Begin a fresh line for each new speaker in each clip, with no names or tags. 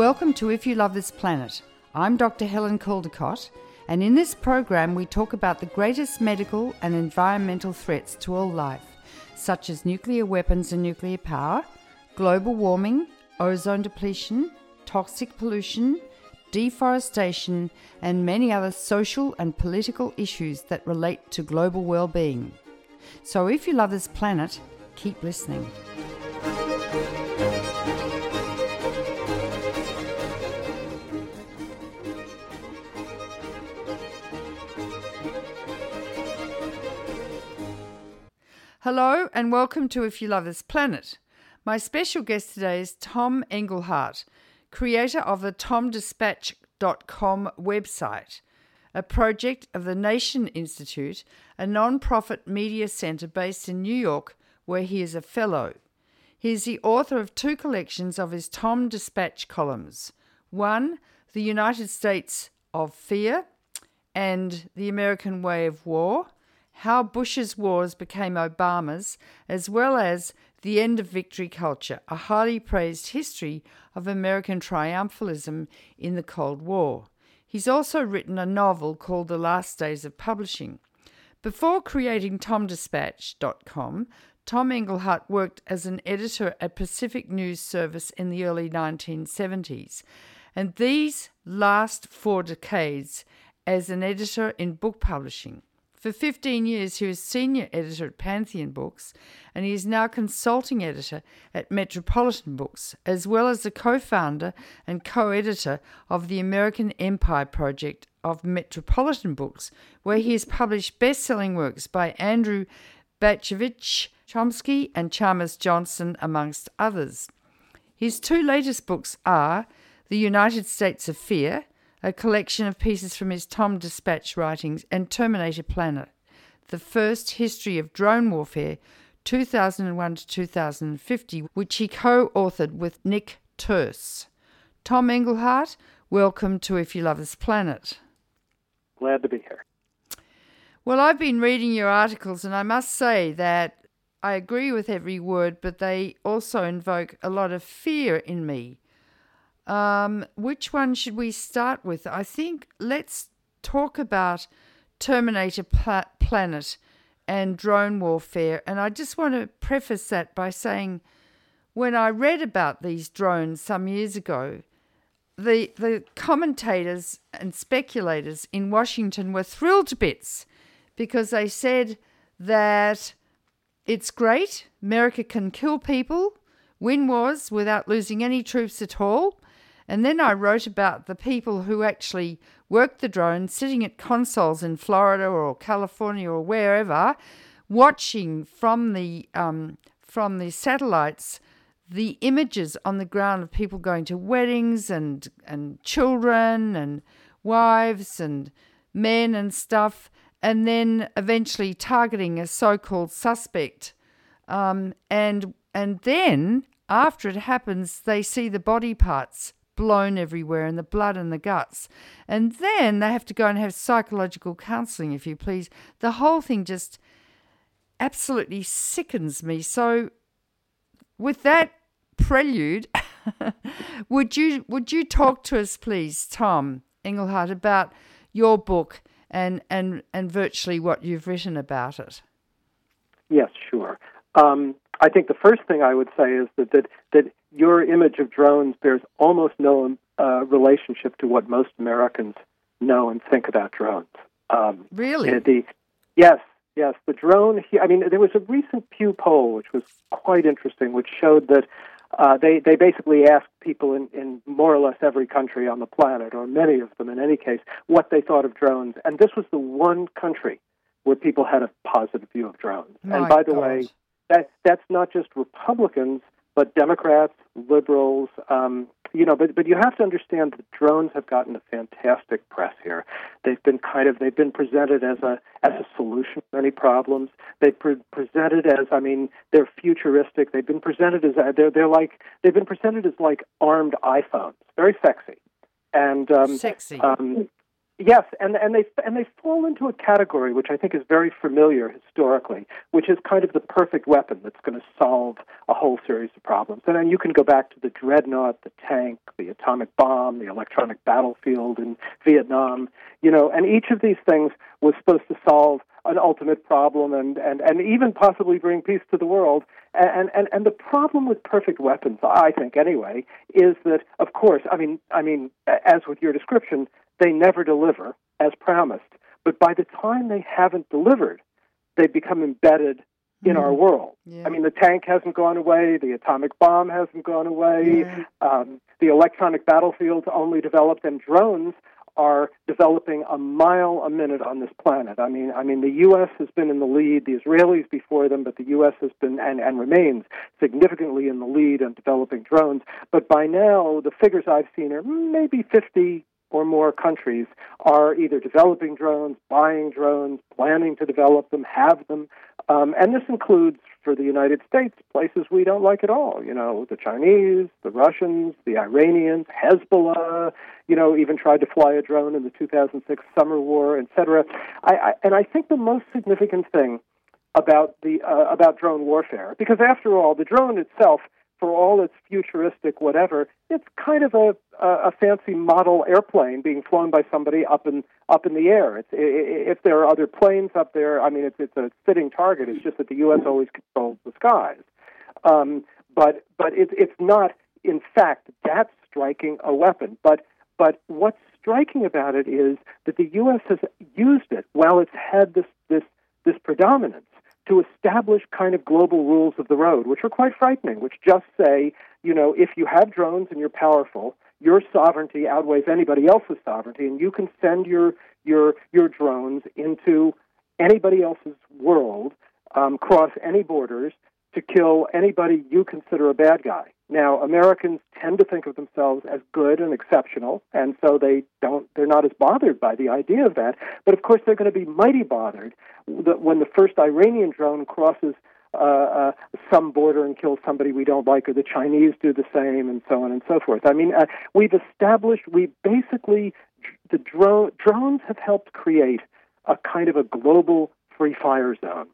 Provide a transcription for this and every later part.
Welcome to If You Love This Planet. I'm Dr. Helen Caldicott, and in this program, we talk about the greatest medical and environmental threats to all life, such as nuclear weapons and nuclear power, global warming, ozone depletion, toxic pollution, deforestation, and many other social and political issues that relate to global well being. So, if you love this planet, keep listening. Hello and welcome to If You Love This Planet. My special guest today is Tom Engelhardt, creator of the TomDispatch.com website, a project of the Nation Institute, a non profit media center based in New York where he is a fellow. He is the author of two collections of his Tom Dispatch columns one, The United States of Fear, and The American Way of War how Bush's wars became Obama's, as well as The End of Victory Culture, a highly praised history of American triumphalism in the Cold War. He's also written a novel called The Last Days of Publishing. Before creating TomDispatch.com, Tom Engelhardt worked as an editor at Pacific News Service in the early 1970s, and these last four decades as an editor in book publishing. For 15 years, he was senior editor at Pantheon Books, and he is now consulting editor at Metropolitan Books, as well as the co founder and co editor of the American Empire Project of Metropolitan Books, where he has published best selling works by Andrew Bacevich, Chomsky, and Chalmers Johnson, amongst others. His two latest books are The United States of Fear a collection of pieces from his Tom Dispatch writings, and Terminator Planet, the first history of drone warfare, 2001 to 2050, which he co authored with Nick Turse. Tom Engelhardt, welcome to If You Love This Planet.
Glad to be here.
Well, I've been reading your articles, and I must say that I agree with every word, but they also invoke a lot of fear in me. Um, which one should we start with? I think let's talk about Terminator Planet and drone warfare. And I just want to preface that by saying when I read about these drones some years ago, the, the commentators and speculators in Washington were thrilled to bits because they said that it's great, America can kill people, win wars without losing any troops at all, and then I wrote about the people who actually worked the drone sitting at consoles in Florida or California or wherever, watching from the um, from the satellites the images on the ground of people going to weddings and and children and wives and men and stuff, and then eventually targeting a so-called suspect, um, and and then after it happens, they see the body parts blown everywhere and the blood and the guts. And then they have to go and have psychological counseling, if you please. The whole thing just absolutely sickens me. So, with that prelude, would you would you talk to us, please, Tom Engelhardt, about your book and and and virtually what you've written about it?
Yes, sure. Um, I think the first thing I would say is that that, that your image of drones bears almost no uh, relationship to what most Americans know and think about drones.
Um, really?
The, yes, yes. The drone. I mean, there was a recent Pew poll which was quite interesting, which showed that uh, they they basically asked people in, in more or less every country on the planet, or many of them in any case, what they thought of drones, and this was the one country where people had a positive view of drones.
My
and by the
God.
way, that that's not just Republicans, but Democrats, liberals. Um, you know, but but you have to understand that drones have gotten a fantastic press here. They've been kind of they've been presented as a as a solution to many problems. They've pre- presented as I mean they're futuristic. They've been presented as they're they're like they've been presented as like armed iPhones, very sexy, and um,
Sexy.
Um, Yes, and and they and they fall into a category which I think is very familiar historically, which is kind of the perfect weapon that's going to solve a whole series of problems. And then you can go back to the dreadnought, the tank, the atomic bomb, the electronic battlefield in Vietnam. You know, and each of these things was supposed to solve an ultimate problem and, and, and even possibly bring peace to the world. And, and, and the problem with perfect weapons, I think anyway, is that, of course, I mean, I mean, as with your description, they never deliver as promised. But by the time they haven't delivered, they become embedded in mm our world. Yeah. I mean, the tank hasn't gone away, the atomic bomb hasn't gone away, yeah. um, the electronic battlefields only developed, and drones are developing a mile a minute on this planet. I mean, I mean, the U.S. has been in the lead, the Israelis before them, but the U.S. has been and, and remains significantly in the lead on developing drones. But by now, the figures I've seen are maybe 50 or more countries are either developing drones, buying drones, planning to develop them, have them. Um, and this includes, for the United States, places we don't like at all. You know, the Chinese, the Russians, the Iranians, Hezbollah, you know, even tried to fly a drone in the 2006 summer war, et cetera. I, I, and I think the most significant thing about, the, uh, about drone warfare, because after all, the drone itself – for all its futuristic whatever, it's kind of a, a, fancy model airplane being flown by somebody up in up in the air. It's, if there are other planes up there, I mean, it's it's a fitting target. It's just that the U.S. always controls the skies. Um, but but it, it's not, in fact, that striking a weapon. But but what's striking about it is that the U.S. has used it while it's had this this this predominance to establish kind of global rules of the road, which are quite frightening, which just say, you know, if you have drones and you're powerful, your sovereignty outweighs anybody else's sovereignty, and you can send your your your drones into anybody else's world, um, cross any borders to kill anybody you consider a bad guy. Now, Americans tend to think of themselves as good and exceptional, and so they don't they're not as bothered by the idea of that. But of course, they're going to be mighty bothered when the first Iranian drone crosses uh, uh, some border and kills somebody we don't like, or the Chinese do the same, and so on and so forth. I mean, uh, we've established we basically the drone drones have helped create a kind of a global free fire zone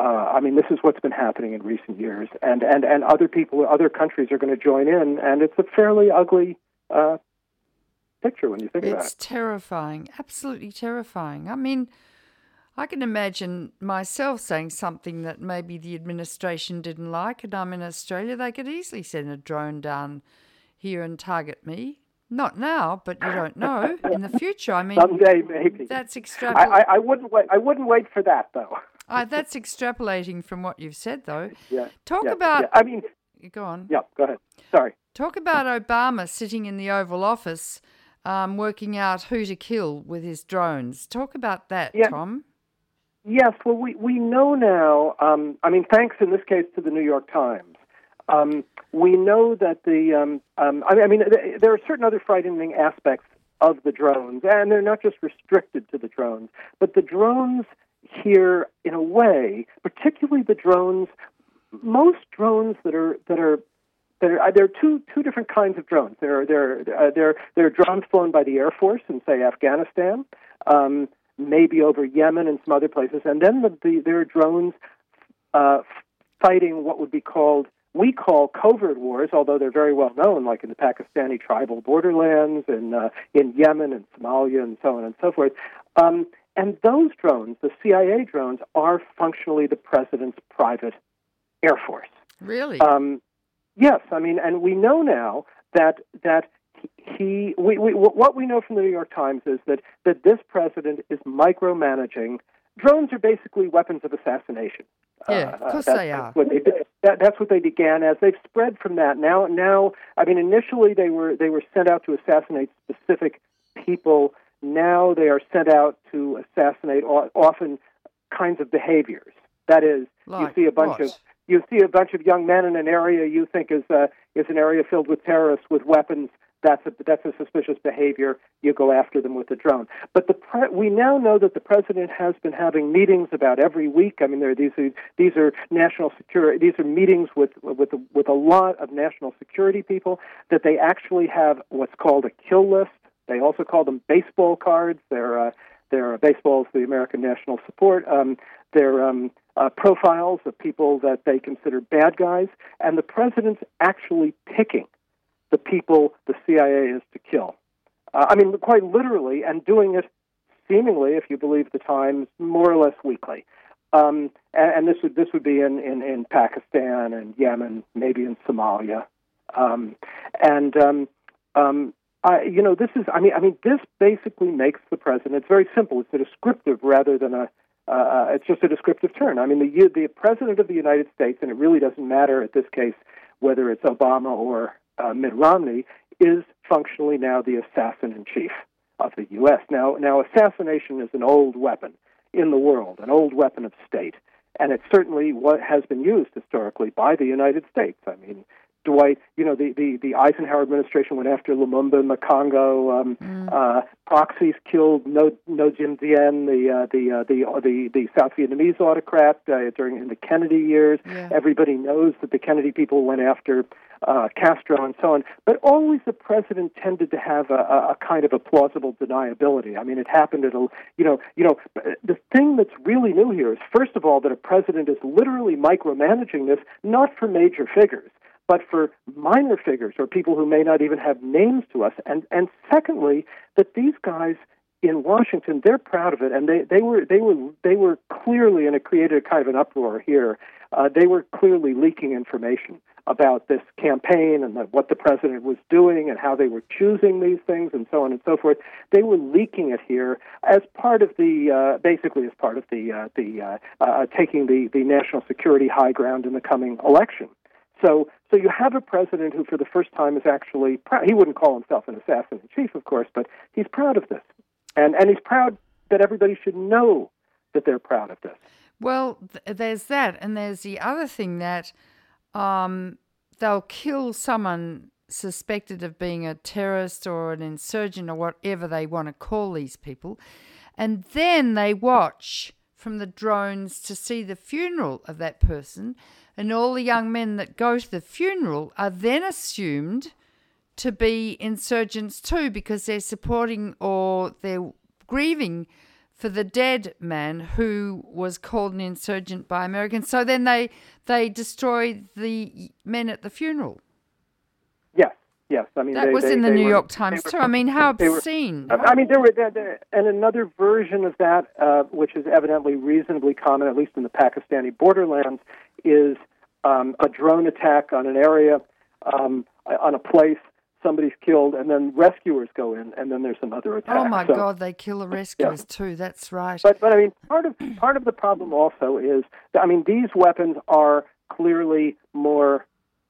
uh, I mean, this is what's been happening in recent years, and and and other people, other countries are going to join in, and it's a fairly ugly uh, picture when you think
it's
about it.
It's terrifying, absolutely terrifying. I mean, I can imagine myself saying something that maybe the administration didn't like, and I'm in Australia. They could easily send a drone down here and target me. Not now, but you don't know in the future. I mean,
someday maybe.
That's extrapolating.
I, I, I wouldn't wait. I wouldn't wait for that though.
Uh, that's extrapolating from what you've said, though.
Yeah.
Talk
yeah,
about.
Yeah. I mean,
go on.
Yeah, go ahead. Sorry.
Talk about Obama sitting in the Oval Office, um, working out who to kill with his drones. Talk about that,
yeah.
Tom.
Yes. Well, we we know now. Um, I mean, thanks in this case to the New York Times. Um, we know that the. Um, um, I mean, there are certain other frightening aspects of the drones, and they're not just restricted to the drones, but the drones here in a way, particularly the drones. Most drones that are that are there are, there are two two different kinds of drones. There are there uh, there there are drones flown by the Air Force in say Afghanistan, um, maybe over Yemen and some other places, and then the, the, there are drones uh, fighting what would be called we call covert wars, although they're very well known, like in the Pakistani tribal borderlands and uh, in Yemen and Somalia and so on and so forth. Um, and those drones, the CIA drones, are functionally the president's private air force.
Really?
Um, yes. I mean, and we know now that that he we, we what we know from the New York Times is that that this president is micromanaging. Drones are basically weapons of assassination.
Yeah, uh, of course they are.
What they, that, that's what they began as. They've spread from that. Now, now, I mean, initially they were they were sent out to assassinate specific people now they are sent out to assassinate often kinds of behaviors. That is,
like
you see a bunch
what?
of you see a bunch of young men in an area you think is a, is an area filled with terrorists with weapons. That's a that's a suspicious behavior. You go after them with a drone. But the pre- we now know that the president has been having meetings about every week. I mean, there are these are these are national security. These are meetings with with with a lot of national security people. That they actually have what's called a kill list They also call them baseball cards. They're uh, they're baseballs, the American national support. Um, they're um, uh, profiles of people that they consider bad guys, and the president's actually picking the people the CIA is to kill. Uh, I mean, quite literally, and doing it seemingly, if you believe the Times, more or less weekly. Um, and, and, this would this would be in, in, in Pakistan and Yemen, maybe in Somalia, um, and um, I, you know this is I mean I mean this basically makes the president. It's very simple. It's a descriptive rather than a. Uh, uh it's just a descriptive term. I mean the the president of the United States, and it really doesn't matter at this case whether it's Obama or uh, Mitt Romney, is functionally now the assassin in chief of the U.S. Now, now assassination is an old weapon in the world, an old weapon of state, and it's certainly what has been used historically by the United States. I mean, Dwight, you know, the, the, the Eisenhower administration went after Lumumba in the Congo. Um, mm. uh, proxies killed Ngo Ngo Dinh Diem, the uh, the, uh, the uh, the the South Vietnamese autocrat uh, during in the Kennedy years. Yeah. Everybody knows that the Kennedy people went after uh, Castro and so on. But always the president tended to have a, a kind of a plausible deniability. I mean, it happened at a you know you know the thing that's really new here is first of all that a president is literally micromanaging this, not for major figures but for minor figures or people who may not even have names to us. And and secondly, that these guys in Washington, they're proud of it, and they, they were they were they were clearly, and it created a kind of an uproar here. Uh, they were clearly leaking information about this campaign and the, what the president was doing and how they were choosing these things and so on and so forth. They were leaking it here as part of the uh, basically as part of the uh, the uh, uh, taking the the national security high ground in the coming election. So, so you have a president who, for the first time, is actually proud. He wouldn't call himself an assassin in chief, of course, but he's proud of this, and and he's proud that everybody should know that they're proud of this.
Well, th- there's that, and there's the other thing that um, they'll kill someone suspected of being a terrorist or an insurgent or whatever they want to call these people, and then they watch from the drones to see the funeral of that person and all the young men that go to the funeral are then assumed to be insurgents too because they're supporting or they're grieving for the dead man who was called an insurgent by Americans. So then they they destroy the men at the funeral.
Yes, yes. I mean
that
they,
was
they,
in the New
were,
York Times too. I mean, how obscene!
Were, I mean, there were there, and another version of that, uh, which is evidently reasonably common, at least in the Pakistani borderlands, is um, a drone attack on an area, um, on a place, somebody's killed, and then rescuers go in, and then there's another attack.
Oh my so, God, they kill the rescuers yeah. too. That's right.
But but I mean, part of part of the problem also is, I mean, these weapons are clearly more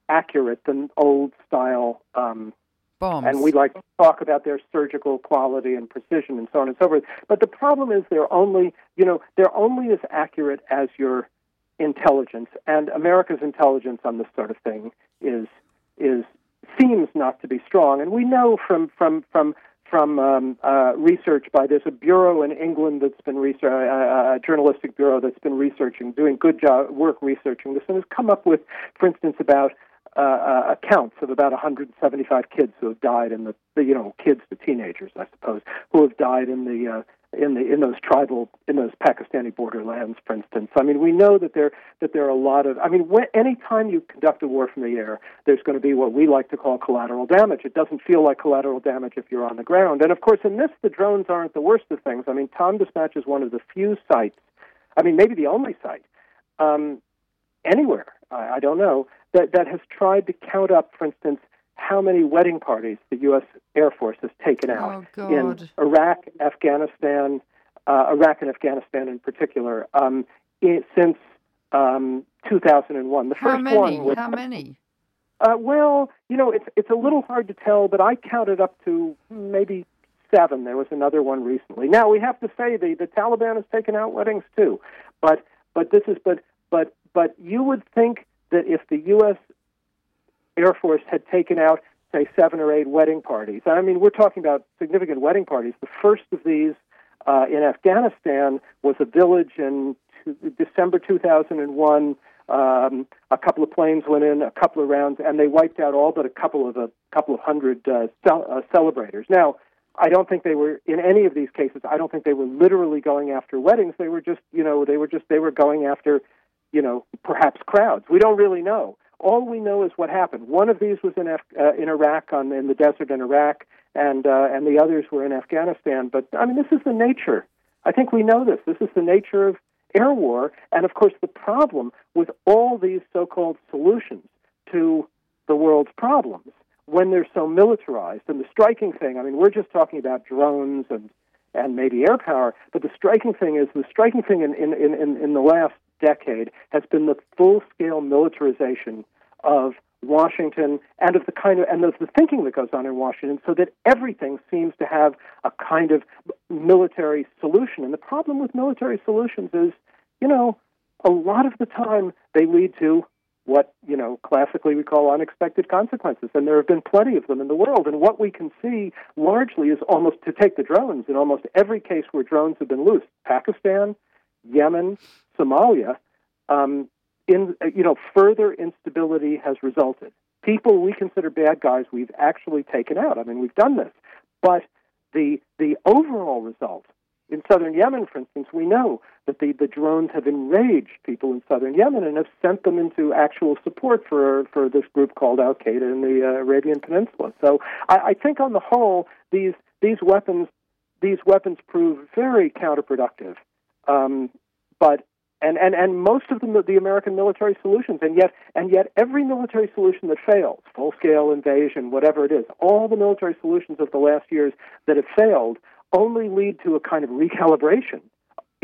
accurate than old style um,
bombs,
and we like to talk about their surgical quality and precision and so on and so forth. But the problem is they're only, you know, they're only as accurate as your intelligence, and America's intelligence on this sort of thing is is seems not to be strong. And we know from from from from um, uh, research by there's a bureau in England that's been research, uh, uh, a journalistic bureau that's been researching, doing good job work researching this, and has come up with, for instance, about uh, uh, accounts of about 175 kids who have died in the, the, you know kids to teenagers, I suppose, who have died in the uh, in the in those tribal in those Pakistani borderlands, for instance. I mean, we know that there that there are a lot of. I mean, when, anytime you conduct a war from the air, there's going to be what we like to call collateral damage. It doesn't feel like collateral damage if you're on the ground. And of course, in this, the drones aren't the worst of things. I mean, Tom Dispatch is one of the few sites. I mean, maybe the only site um, anywhere. I, I don't know that that has tried to count up, for instance, how many wedding parties the U.S. Air Force has taken out
oh,
in Iraq, Afghanistan, uh, Iraq and Afghanistan in particular, um, in, since um, 2001. The
how
first
many?
one was,
how many?
Uh, well, you know, it's it's a little hard to tell, but I counted up to maybe seven. There was another one recently. Now we have to say the the Taliban has taken out weddings too, but but this is but but but you would think that if the U.S. Air Force had taken out, say, seven or eight wedding parties. I mean, we're talking about significant wedding parties. The first of these uh, in Afghanistan was a village in t- December 2001. Um, a couple of planes went in, a couple of rounds, and they wiped out all but a couple of a couple of hundred uh, cel- uh, celebrators. Now, I don't think they were in any of these cases. I don't think they were literally going after weddings. They were just, you know, they were just they were going after, you know, perhaps crowds. We don't really know. All we know is what happened. One of these was in Af- uh, in Iraq on in the desert in Iraq, and uh, and the others were in Afghanistan. But I mean, this is the nature. I think we know this. This is the nature of air war, and of course, the problem with all these so-called solutions to the world's problems when they're so militarized. And the striking thing, I mean, we're just talking about drones and and maybe air power, but the striking thing is the striking thing in in in, in the last decade has been the full-scale militarization of Washington and of the kind of and of the thinking that goes on in Washington, so that everything seems to have a kind of military solution. And the problem with military solutions is, you know, a lot of the time they lead to what you know classically we call unexpected consequences, and there have been plenty of them in the world. And what we can see largely is almost to take the drones in almost every case where drones have been loosed, Pakistan, Yemen, Somalia. Um, in you know further instability has resulted. People we consider bad guys, we've actually taken out. I mean, we've done this, but the the overall result in southern Yemen, for instance, we know that the, the drones have enraged people in southern Yemen and have sent them into actual support for for this group called Al Qaeda in the uh, Arabian Peninsula. So I, I think on the whole, these these weapons these weapons prove very counterproductive. Um, but and, and, and most of them the American military solutions, and yet and yet every military solution that fails, full scale invasion, whatever it is, all the military solutions of the last years that have failed only lead to a kind of recalibration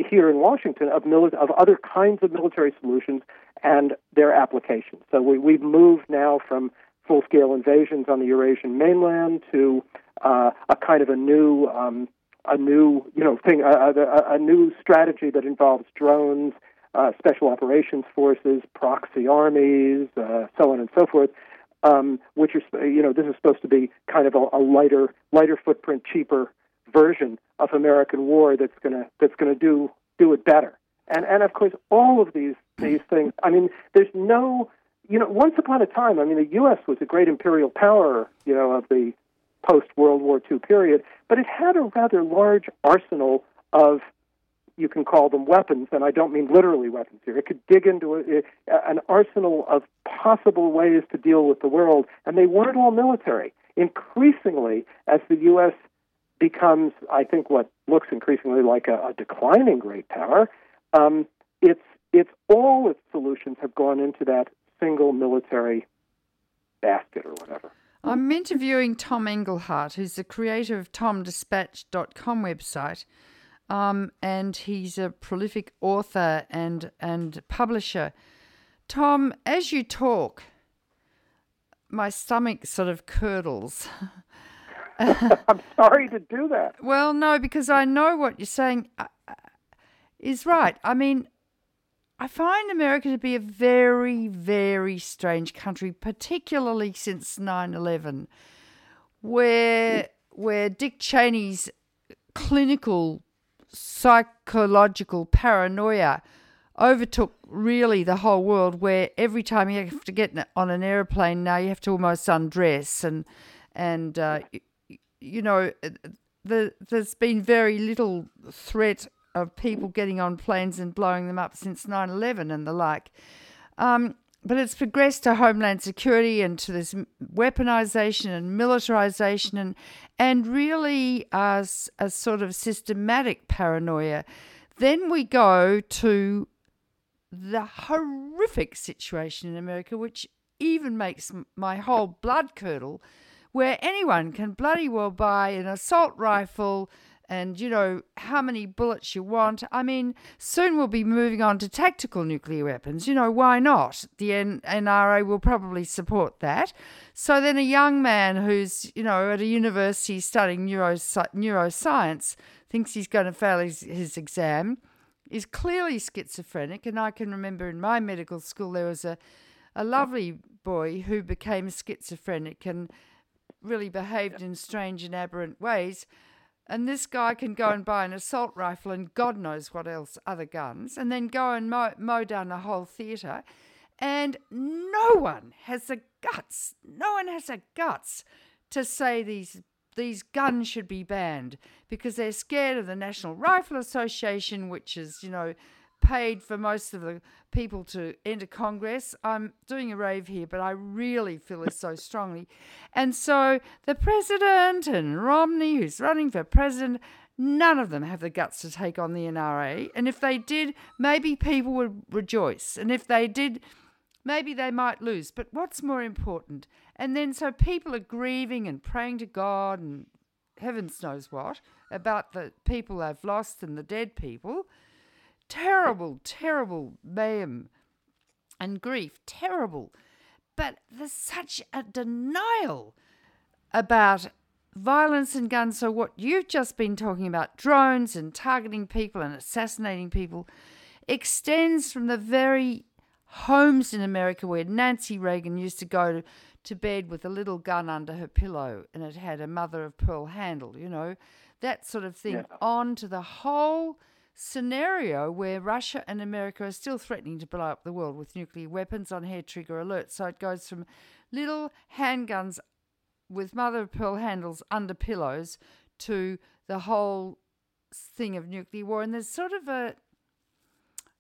here in Washington of mili- of other kinds of military solutions and their applications. So we, we've moved now from full scale invasions on the Eurasian mainland to uh, a kind of a new um, a new you know thing a, a, a new strategy that involves drones, uh, special operations forces, proxy armies, uh, so on and so forth. Um, which are you know this is supposed to be kind of a, a lighter lighter footprint, cheaper version of American war that's gonna that's gonna do do it better. And and of course all of these these things. I mean, there's no you know once upon a time. I mean, the U.S. was a great imperial power. You know of the post World War II period, but it had a rather large arsenal of you can call them weapons, and I don't mean literally weapons here. It could dig into a, a, an arsenal of possible ways to deal with the world, and they weren't all military. Increasingly, as the U.S becomes, I think, what looks increasingly like a, a declining great power. Um, it's it's all its solutions have gone into that single military basket or whatever.
I'm interviewing Tom Engelhardt, who's the creator of TomDispatch.com website, um, and he's a prolific author and and publisher. Tom, as you talk, my stomach sort of curdles.
I'm sorry to do that.
Well, no, because I know what you're saying uh, uh, is right. I mean, I find America to be a very, very strange country, particularly since 9 11, where, where Dick Cheney's clinical psychological paranoia overtook really the whole world, where every time you have to get on an airplane now, you have to almost undress. And and uh, you know, the, there's been very little threat of people getting on planes and blowing them up since 9 11 and the like. Um, but it's progressed to homeland security and to this weaponization and militarization and and really as a sort of systematic paranoia. Then we go to the horrific situation in America, which even makes my whole blood curdle where anyone can bloody well buy an assault rifle and you know how many bullets you want. I mean, soon we'll be moving on to tactical nuclear weapons. You know, why not? The NRA will probably support that. So then a young man who's, you know, at a university studying neuroscience thinks he's going to fail his, his exam, is clearly schizophrenic. And I can remember in my medical school there was a, a lovely boy who became schizophrenic and really behaved in strange and aberrant ways. And this guy can go and buy an assault rifle and God knows what else, other guns, and then go and mow, mow down a whole theatre. And no one has the guts, no one has the guts to say these these guns should be banned because they're scared of the National Rifle Association, which is, you know, paid for most of the people to enter Congress. I'm doing a rave here, but I really feel this so strongly. And so the president and Romney, who's running for president, none of them have the guts to take on the NRA. And if they did, maybe people would rejoice. And if they did, maybe they might lose. But what's more important? And then so people are grieving and praying to God and heavens knows what about the people they've lost and the dead people. Terrible, terrible mayhem and grief. Terrible. But there's such a denial about violence and guns. So, what you've just been talking about, drones and targeting people and assassinating people, extends from the very homes in America where Nancy Reagan used to go to, to bed with a little gun under her pillow and it had a mother of pearl handle, you know, that sort of thing, yeah. on to the whole scenario where Russia and America are still threatening to blow up the world with nuclear weapons on hair trigger alert. So it goes from little handguns with mother of pearl handles under pillows to the whole thing of nuclear war. And there's sort of a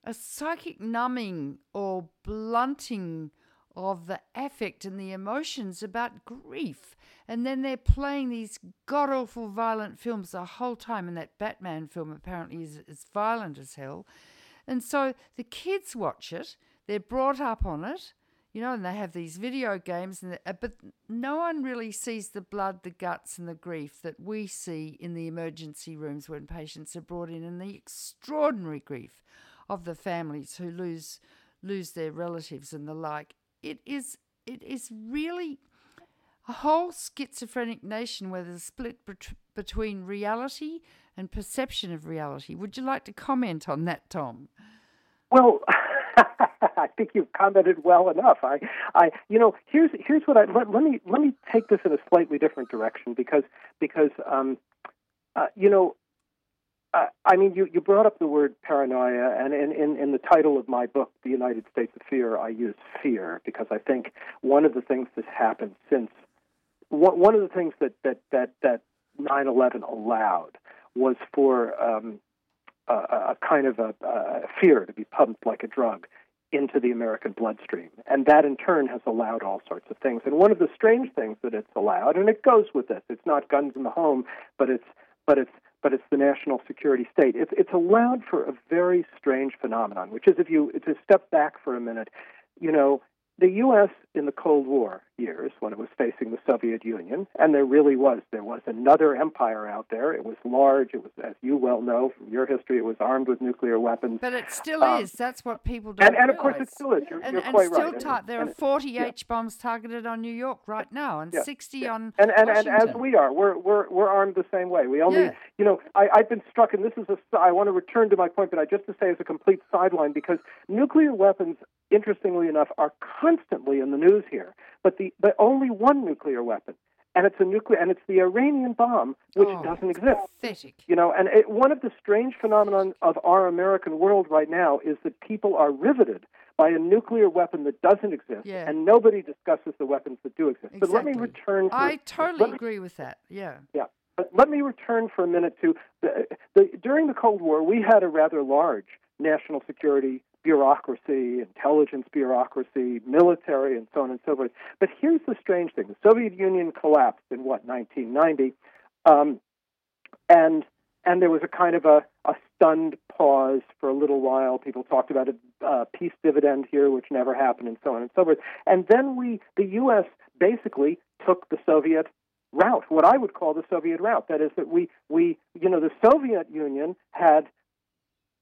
a psychic numbing or blunting of the affect and the emotions about grief. And then they're playing these god awful violent films the whole time. And that Batman film apparently is, is violent as hell. And so the kids watch it, they're brought up on it, you know, and they have these video games, and uh, but no one really sees the blood, the guts, and the grief that we see in the emergency rooms when patients are brought in, and the extraordinary grief of the families who lose lose their relatives and the like. It is it is really a whole schizophrenic nation where there's a split bet- between reality and perception of reality. Would you like to comment on that, Tom?
Well, I think you've commented well enough. I, I, you know, here's here's what I let, let me let me take this in a slightly different direction because because um, uh, you know uh, I mean, you, you brought up the word paranoia, and in, in, in the title of my book, The United States of Fear, I use fear because I think one of the things that's happened since one, one of the things that that that that 9/11 allowed was for um, a, a kind of a, a fear to be pumped like a drug into the American bloodstream. And that in turn has allowed all sorts of things. And one of the strange things that it's allowed, and it goes with this, it's not guns in the home, but it's but it's but it's the national security state. It's, it's allowed for a very strange phenomenon, which is if you to step back for a minute, you know, the U.S. in the Cold War years, when it was facing the Soviet Union, and there really was, there was another empire out there. It was large. It was, as you well know from your history, it was armed with nuclear weapons.
But it still um, is. That's what people don't
And, and
of
course, it still is. You're,
and,
you're
and
quite
still
right.
Ta- there
and,
are 40 yeah. H bombs targeted on New York right now, and
yeah.
60
yeah.
on
and, and,
Washington.
and as we are, we're we're we're armed the same way. We only, you know, I, I've been struck, and this is a. I want to return to my point, but I just to say as a complete sideline because nuclear weapons interestingly enough, are constantly in the news here. But the but only one nuclear weapon, and it's a nuclear, and it's the Iranian bomb, which
oh,
doesn't exist.
Pathetic.
You know, and it, one of the strange phenomenon of our American world right now is that people are riveted by a nuclear weapon that doesn't exist,
yeah.
and nobody discusses the weapons that do exist.
Exactly.
But let me return. For,
I totally
me,
agree with that. Yeah.
Yeah. But let me return for a minute to the, the, during the Cold War, we had a rather large national security bureaucracy, intelligence bureaucracy, military, and so on and so forth. But here's the strange thing: the Soviet Union collapsed in what 1990, um, and and there was a kind of a, a stunned pause for a little while. People talked about a uh, peace dividend here, which never happened, and so on and so forth. And then we, the U.S., basically took the Soviet route, what I would call the Soviet route. That is that we, we, you know, the Soviet Union had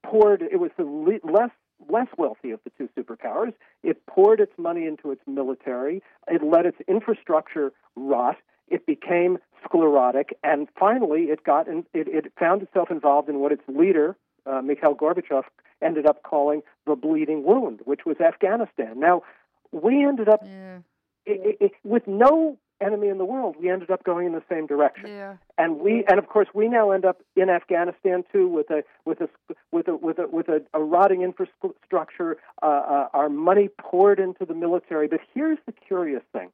poured. It was the le- less less wealthy of the two superpowers. It poured its money into its military. It let its infrastructure rot. It became sclerotic, and finally, it got in, it, it found itself involved in what its leader, uh, Mikhail Gorbachev, ended up calling the bleeding wound, which was Afghanistan. Now, we ended up
yeah.
it, it, with no enemy in the world, we ended up going in the same direction.
Yeah.
And we and of course we now end up in Afghanistan too with a with a with a with a with a, a rotting infrastructure, uh, uh, our money poured into the military. But here's the curious thing: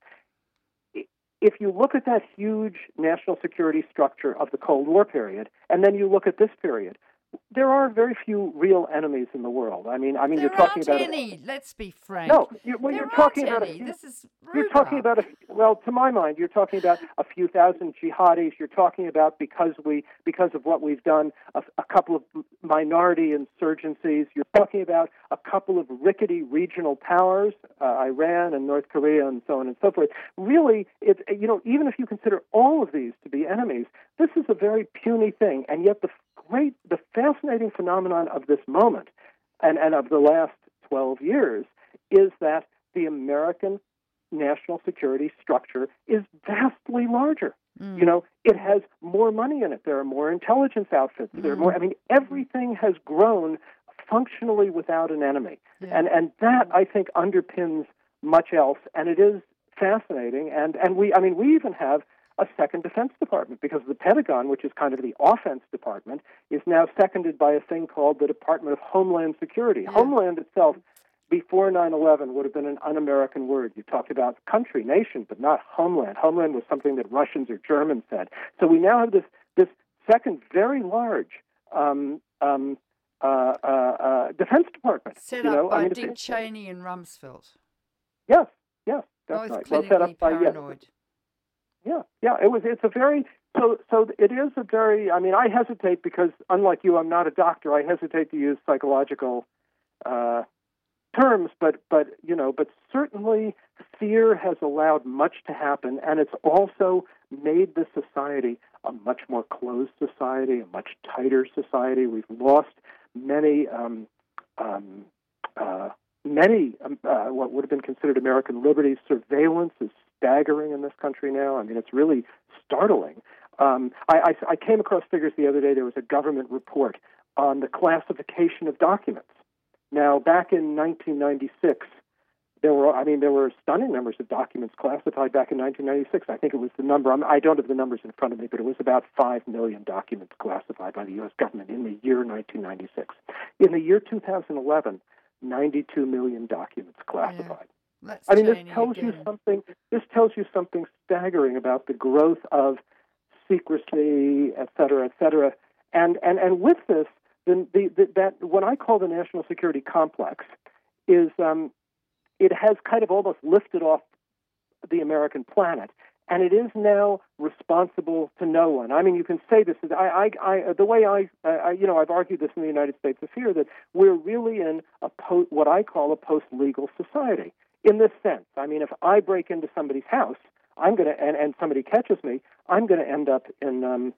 if you look at that huge national security structure of the Cold War period, and then you look at this period, there are very few real enemies in the world. I mean, I mean,
there
you're talking about
any. Let's be frank.
no, you, well,
there
you're talking about
any.
a,
This is
you're talking about a well, to my mind, you're talking about a few thousand jihadis. You're talking about because we because of what we've done, a, a couple of minority insurgencies. You're talking about a couple of rickety regional powers, uh, Iran and North Korea, and so on and so forth. Really, it's you know even if you consider all of these to be enemies, this is a very puny thing, and yet the great, the fascinating phenomenon of this moment, and and of the last 12 years, is that the American national security structure is vastly larger.
Mm.
You know, it has more money in it. There are more intelligence outfits. There are more. I mean, everything has grown functionally without an enemy,
Yeah.
and and that I think underpins much else. And it is fascinating. And and we, I mean, we even have a second Defense Department because the Pentagon, which is kind of the offense department, is now seconded by a thing called the Department of Homeland Security. Homeland itself before 9/11 would have been an un-American word. You talked about country, nation, but not homeland. Homeland was something that Russians or Germans said. So we now have this this second very large um, um, uh, uh, uh, Defense Department.
Set
you
up
know,
by
I mean,
Dick Cheney and Rumsfeld.
Yes, yes, that's
Both
right. Well
clinically
set up by yes,
paranoid.
Yeah, yeah. It was. It's a very so. So it is a very. I mean, I hesitate because, unlike you, I'm not a doctor. I hesitate to use psychological uh, terms, but but you know, but certainly fear has allowed much to happen, and it's also made the society a much more closed society, a much tighter society. We've lost many. Um, um, uh, many um, uh, what would have been considered American liberties. Surveillance is staggering in this country now. I mean, it's really startling. Um, I, I, I came across figures the other day. There was a government report on the classification of documents. Now, back in 1996, there were, I mean, there were stunning numbers of documents classified back in 1996. I think it was the number, I'm, I don't have the numbers in front of me, but it was about 5 million documents classified by the U.S. government in the year 1996. In the year 2011, 92 million documents classified.
That's
I mean, this tells you something. This tells you something staggering about the growth of secrecy, et cetera, et cetera. And and and with this, the, the, the that what I call the national security complex is um, it has kind of almost lifted off the American planet, and it is now responsible to no one. I mean, you can say this. I, I, I the way I, I, you know, I've argued this in the United States of Fear that we're really in a po- what I call a post-legal society. In this sense, I mean, if I break into somebody's house, I'm going to, and, and somebody catches me, I'm going to end up in um,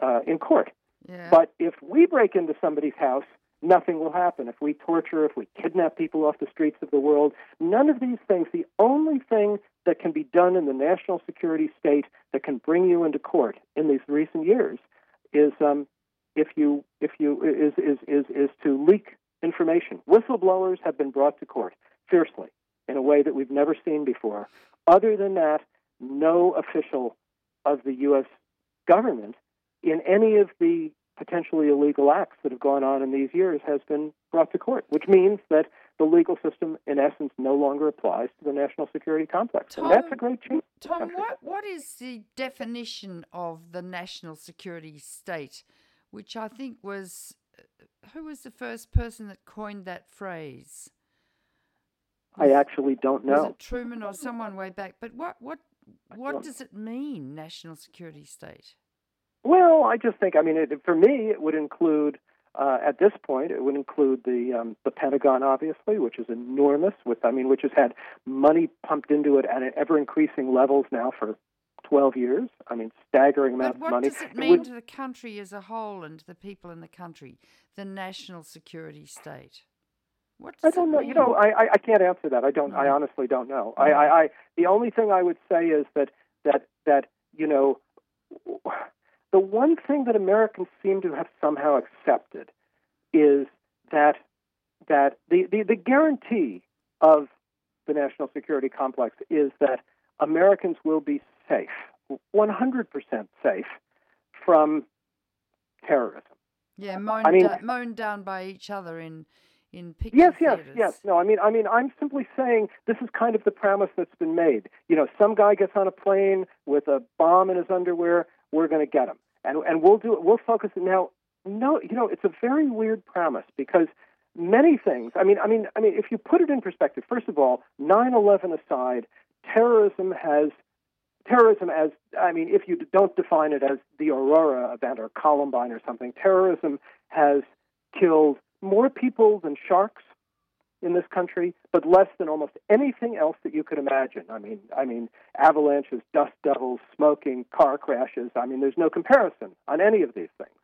uh, in court.
Yeah.
But if we break into somebody's house, nothing will happen. If we torture, if we kidnap people off the streets of the world, none of these things, the only thing that can be done in the national security state that can bring you into court in these recent years is um, if you if you is, is is is to leak information. Whistleblowers have been brought to court fiercely in a way that we've never seen before. Other than that, no official of the U.S. government in any of the potentially illegal acts that have gone on in these years has been brought to court, which means that the legal system, in essence, no longer applies to the national security complex.
Tom-
and that's a great change.
Tom, what, what is the definition of the national security state, which I think was uh, who was the first person that coined that phrase?
I actually don't
Was
know.
it Truman or someone way back? But what what what does it mean, national security state?
Well, I just think, I mean, it, for me, it would include, uh, at this point, it would include the um, the Pentagon, obviously, which is enormous. With, I mean, which has had money pumped into it at ever increasing levels now for 12 years. I mean, staggering
But
amounts of money.
What does it
It
mean
would-
to the country as a whole and to the people in the country, the national security state? What
I don't know.
mean?
You know, I, I I can't answer that. I don't. I honestly don't know.
No.
I, I, I the only thing I would say is that that that you know, the one thing that Americans seem to have somehow accepted is that that the the, the guarantee of the national security complex is that Americans will be safe, 100% safe from terrorism.
yeah, moaned,
I mean-
da- moaned down by each other in in picture
Yes, yes,
theaters.
yes. No, I mean, I mean, I'm simply saying this is kind of the premise that's been made. You know, some guy gets on a plane with a bomb in his underwear. We're going to get him, and and we'll do it. We'll focus it now. No, you know, it's a very weird premise because many things. I mean, I mean, I mean, if you put it in perspective, first of all, 9/11 aside, terrorism has terrorism as I mean, if you don't define it as the Aurora event or Columbine or something, terrorism has killed more people than sharks in this country, but less than almost anything else that you could imagine. I mean, I mean, avalanches, dust devils, smoking, car crashes. I mean, there's no comparison on any of these things.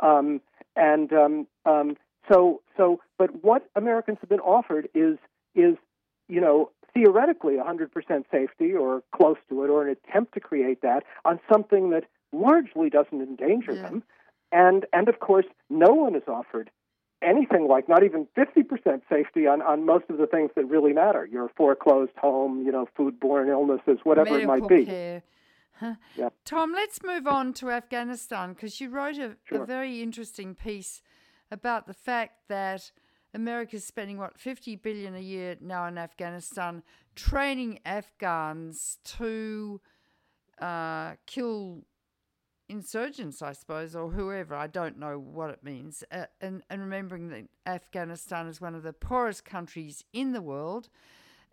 Um, and um, um, so, so, but what Americans have been offered is is you know theoretically 100% safety or close to it, or an attempt to create that on something that largely doesn't endanger
Yeah.
them. And and of course, no one is offered anything like not even 50% safety on, on most of the things that really matter. Your foreclosed home, you know, foodborne illnesses, whatever it might be.
care. Huh.
Yeah.
Tom, let's move on to Afghanistan because you wrote a, a very interesting piece about the fact that America's spending what 50 billion a year now in Afghanistan training Afghans to uh, kill insurgents, I suppose, or whoever. I don't know what it means. Uh, and, and remembering that Afghanistan is one of the poorest countries in the world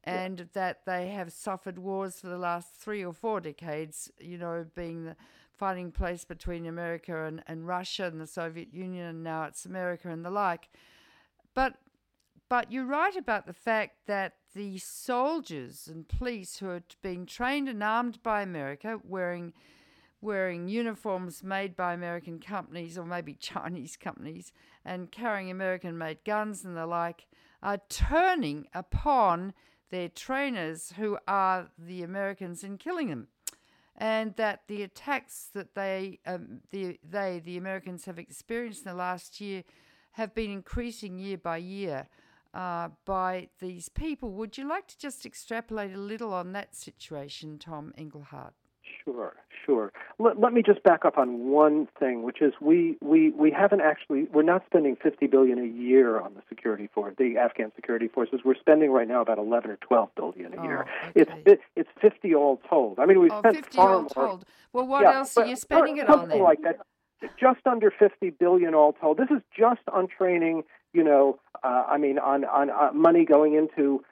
and that they have suffered wars for the last three or four decades, you know, being the fighting place between America and, and Russia and the Soviet Union, and now it's America and the like. But but you write about the fact that the soldiers and police who are being trained and armed by America, wearing wearing uniforms made by American companies or maybe Chinese companies, and carrying American made guns and the like, are turning upon their trainers who are the Americans and killing them. And that the attacks that they, um, the, they, the Americans have experienced in the last year have been increasing year by year uh, by these people. Would you like to just extrapolate a little on that situation, Tom Engelhardt?
Sure, sure. Let, let me just back up on one thing, which is we, we, we haven't actually we're not spending 50 billion a year on the security force, the Afghan security forces. We're spending right now about 11 or 12 billion a year.
Oh,
It's
okay.
fi- it's 50 all told. I mean, we've
Oh,
spent
50
far
all
more.
told. Well, what
Yeah,
else are you spending it on then?
like that. Just under 50 billion all told. This is just on training. You know, uh, I mean, on on uh, money going into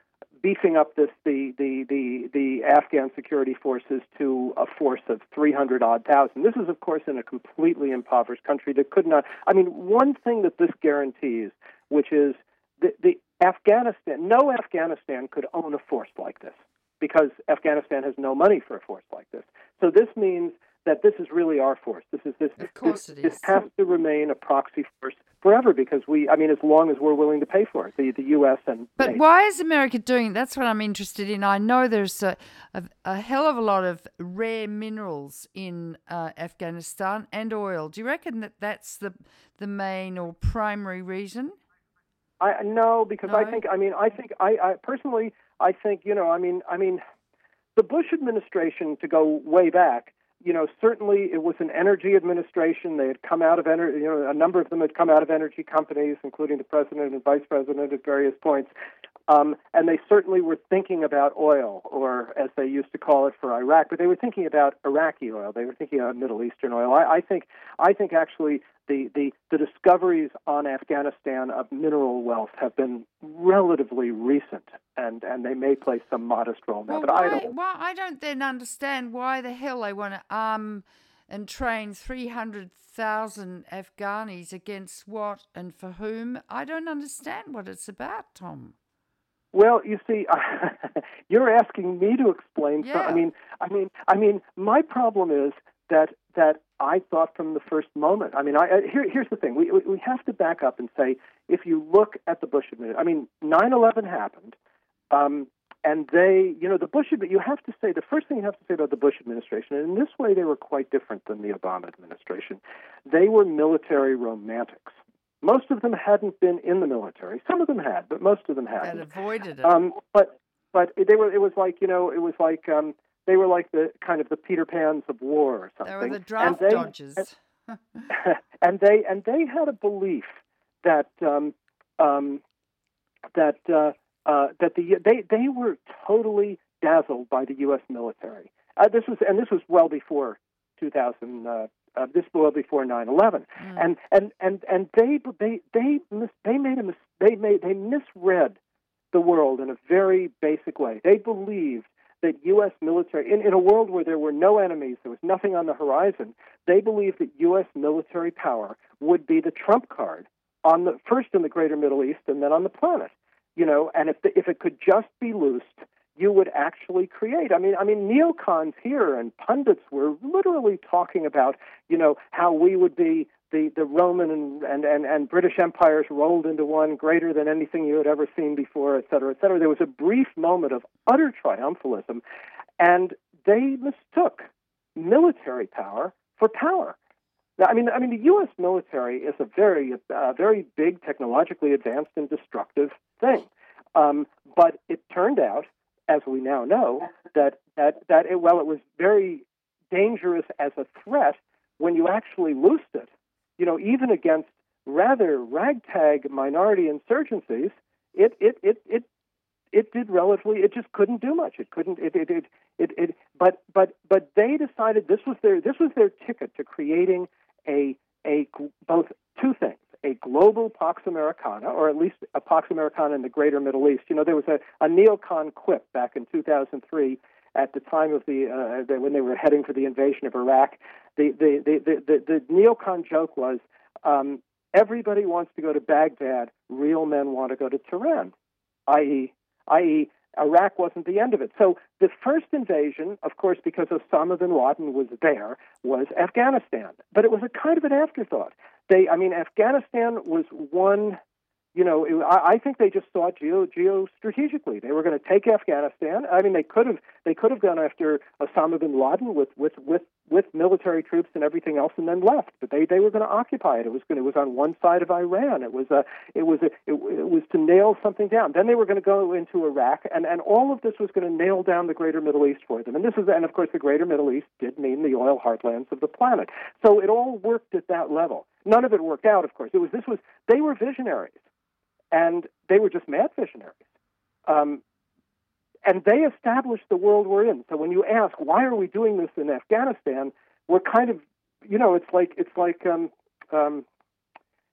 beefing up this the, the the the Afghan security forces to a force of 300 odd thousand. This is, of course, in a completely impoverished country that could not. I mean, one thing that this guarantees, which is the, the Afghanistan, no Afghanistan could own a force like this because Afghanistan has no money for a force like this. So this means that this is really our force. This is this.
Of course
this,
it
this has to remain a proxy force forever because we. I mean, as long as we're willing to pay for it, the the U.S. and
But
NATO.
why is America doing? That's what I'm interested in. I know there's a, a, a hell of a lot of rare minerals in uh, Afghanistan and oil. Do you reckon that that's the the main or primary reason?
I no, because I think I mean I think I, I personally I think you know I mean I mean the Bush administration to go way back you know certainly it was an energy administration. They had come out of energy you know a number of them had come out of energy companies including the president and vice president at various points um, and they certainly were thinking about oil or as they used to call it for Iraq but they were thinking about Iraqi oil they were thinking about Middle Eastern oil I, I think I think actually the, the, the discoveries on Afghanistan of mineral wealth have been relatively recent, and, and they may play some modest role now.
Well,
but
why,
I don't.
why I don't then understand why the hell they want to arm and train three hundred thousand Afghanis against what and for whom. I don't understand what it's about, Tom.
Well, you see, you're asking me to explain. So, I mean, I mean, I mean, my problem is that that I thought from the first moment. I mean, I, I here, here's the thing: we we- we have to back up and say, if you look at the Bush administration, I mean, 9/11 happened, um, and they, you know, the Bush. You have to say the first thing you have to say about the Bush administration, and in this way, they were quite different than the Obama administration. They were military romantics. Most of them hadn't been in the military. Some of them had, but most of them hadn't.
avoided it.
Um, but but they were. It was like you know. It was like um, they were like the kind of the Peter Pans of war or something.
they were the draft
and they,
dodgers.
and they and they had a belief that um, um, that uh, uh, that the they they were totally dazzled by the U.S. military. Uh, this was and this was well before 2000. Uh, uh, this was before 9/11, mm. and and and and they they they mis- they made a mis- they made they misread the world in a very basic way. They believed that U.S. military, in, in a world where there were no enemies, there was nothing on the horizon, they believed that U.S. military power would be the trump card on the first in the greater Middle East and then on the planet. You know, and if the, if it could just be loosed, you would actually create. I mean, I mean, neocons here and pundits were literally talking about, you know, how we would be the, the Roman and, and, and, and British empires rolled into one, greater than anything you had ever seen before, et cetera, et cetera. There was a brief moment of utter triumphalism, and they mistook military power for power. Now, I mean, I mean, the U.S. military is a very, uh, very big, technologically advanced and destructive thing. Um, but it turned out, as we now know, that that that it, well, it was very dangerous as a threat when you actually loosed it you know, even against rather ragtag minority insurgencies, it it it it it did relatively it just couldn't do much. It couldn't it it it it, it but but but they decided this was their this was their ticket to creating a a both two things a global pax americana or at least a pax americana in the greater middle east you know there was a, a neocon quip back in 2003 at the time of the, uh, the when they were heading for the invasion of Iraq. The the the the, the, the neocon joke was um, everybody wants to go to Baghdad, real men want to go to Tehran, i.e. i.e. Iraq wasn't the end of it. So the first invasion, of course, because Osama bin Laden was there, was Afghanistan. But it was a kind of an afterthought. They, I mean, Afghanistan was one you know, it, I, I think they just thought geo geostrategically. They were going to take Afghanistan. I mean, they could have they could have gone after Osama bin Laden with with with with military troops and everything else, and then left. But they they were going to occupy it. It was going it was on one side of Iran. It was a it was a, it, it was to nail something down. Then they were going to go into Iraq, and and all of this was going to nail down the Greater Middle East for them. And this is and of course the Greater Middle East did mean the oil heartlands of the planet. So it all worked at that level. None of it worked out, of course. It was this was they were visionaries and they were just mad visionaries. Um, and they established the world we're in. So when you ask why are we doing this in Afghanistan, we're kind of, you know, it's like it's like um, um,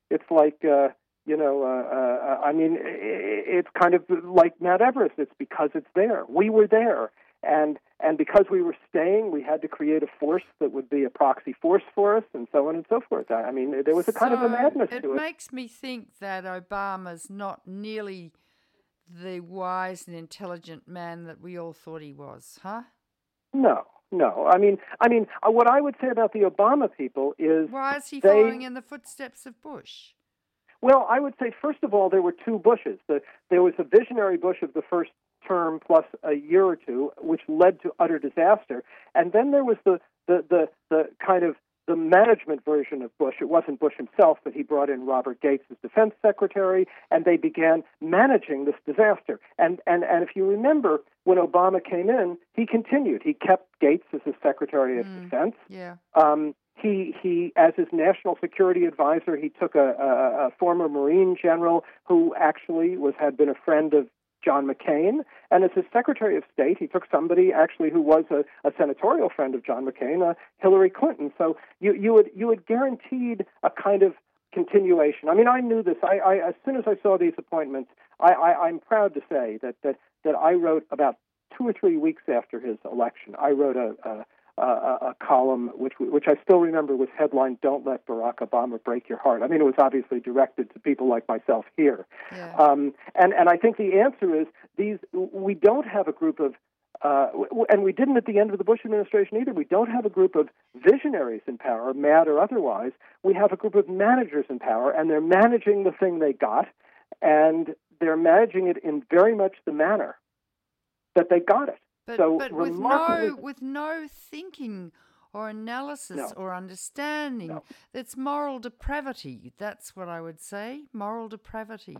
it's like uh, you know, uh, uh, I mean, it's kind of like Mount Everest. It's because it's there. We were there, and and because we were staying, we had to create a force that would be a proxy force for us, and so on and so forth. I mean, there was a kind of a madness
to
it.
It makes me think that Obama's not nearly the wise and intelligent man that we all thought he was, huh?
No, no. I mean, I mean, uh, what I would say about the Obama people is
why is he
they,
following in the footsteps of Bush?
Well, I would say first of all there were two Bushes. The, there was a visionary Bush of the first term plus a year or two, which led to utter disaster. And then there was the, the, the, the kind of the management version of Bush. It wasn't Bush himself, but he brought in Robert Gates as defense secretary, and they began managing this disaster. And, and, and if you remember, when Obama came in, he continued. He kept Gates as his secretary of
mm,
defense.
Yeah.
Um, he, he, as his national security advisor, he took a, a, a former Marine general who actually was had been a friend of John McCain. And as his Secretary of State, he took somebody actually who was a, a senatorial friend of John McCain, uh, Hillary Clinton. So you, you would you had guaranteed a kind of continuation. I mean, I knew this. I, I as soon as I saw these appointments, I, I, I'm proud to say that that that I wrote about two or three weeks after his election. I wrote a, a uh, a column which which I still remember was headlined "Don't Let Barack Obama Break Your Heart." I mean, it was obviously directed to people like myself here,
yeah.
um, and and I think the answer is these. We don't have a group of. Uh, and we didn't at the end of the Bush administration either. We don't have a group of visionaries in power, mad or otherwise. We have a group of managers in power, and they're managing the thing they got, and they're managing it in very much the manner that they got it.
But,
so
but with no with no thinking or analysis
no.
or understanding.
No.
It's moral depravity. That's what I would say. Moral depravity.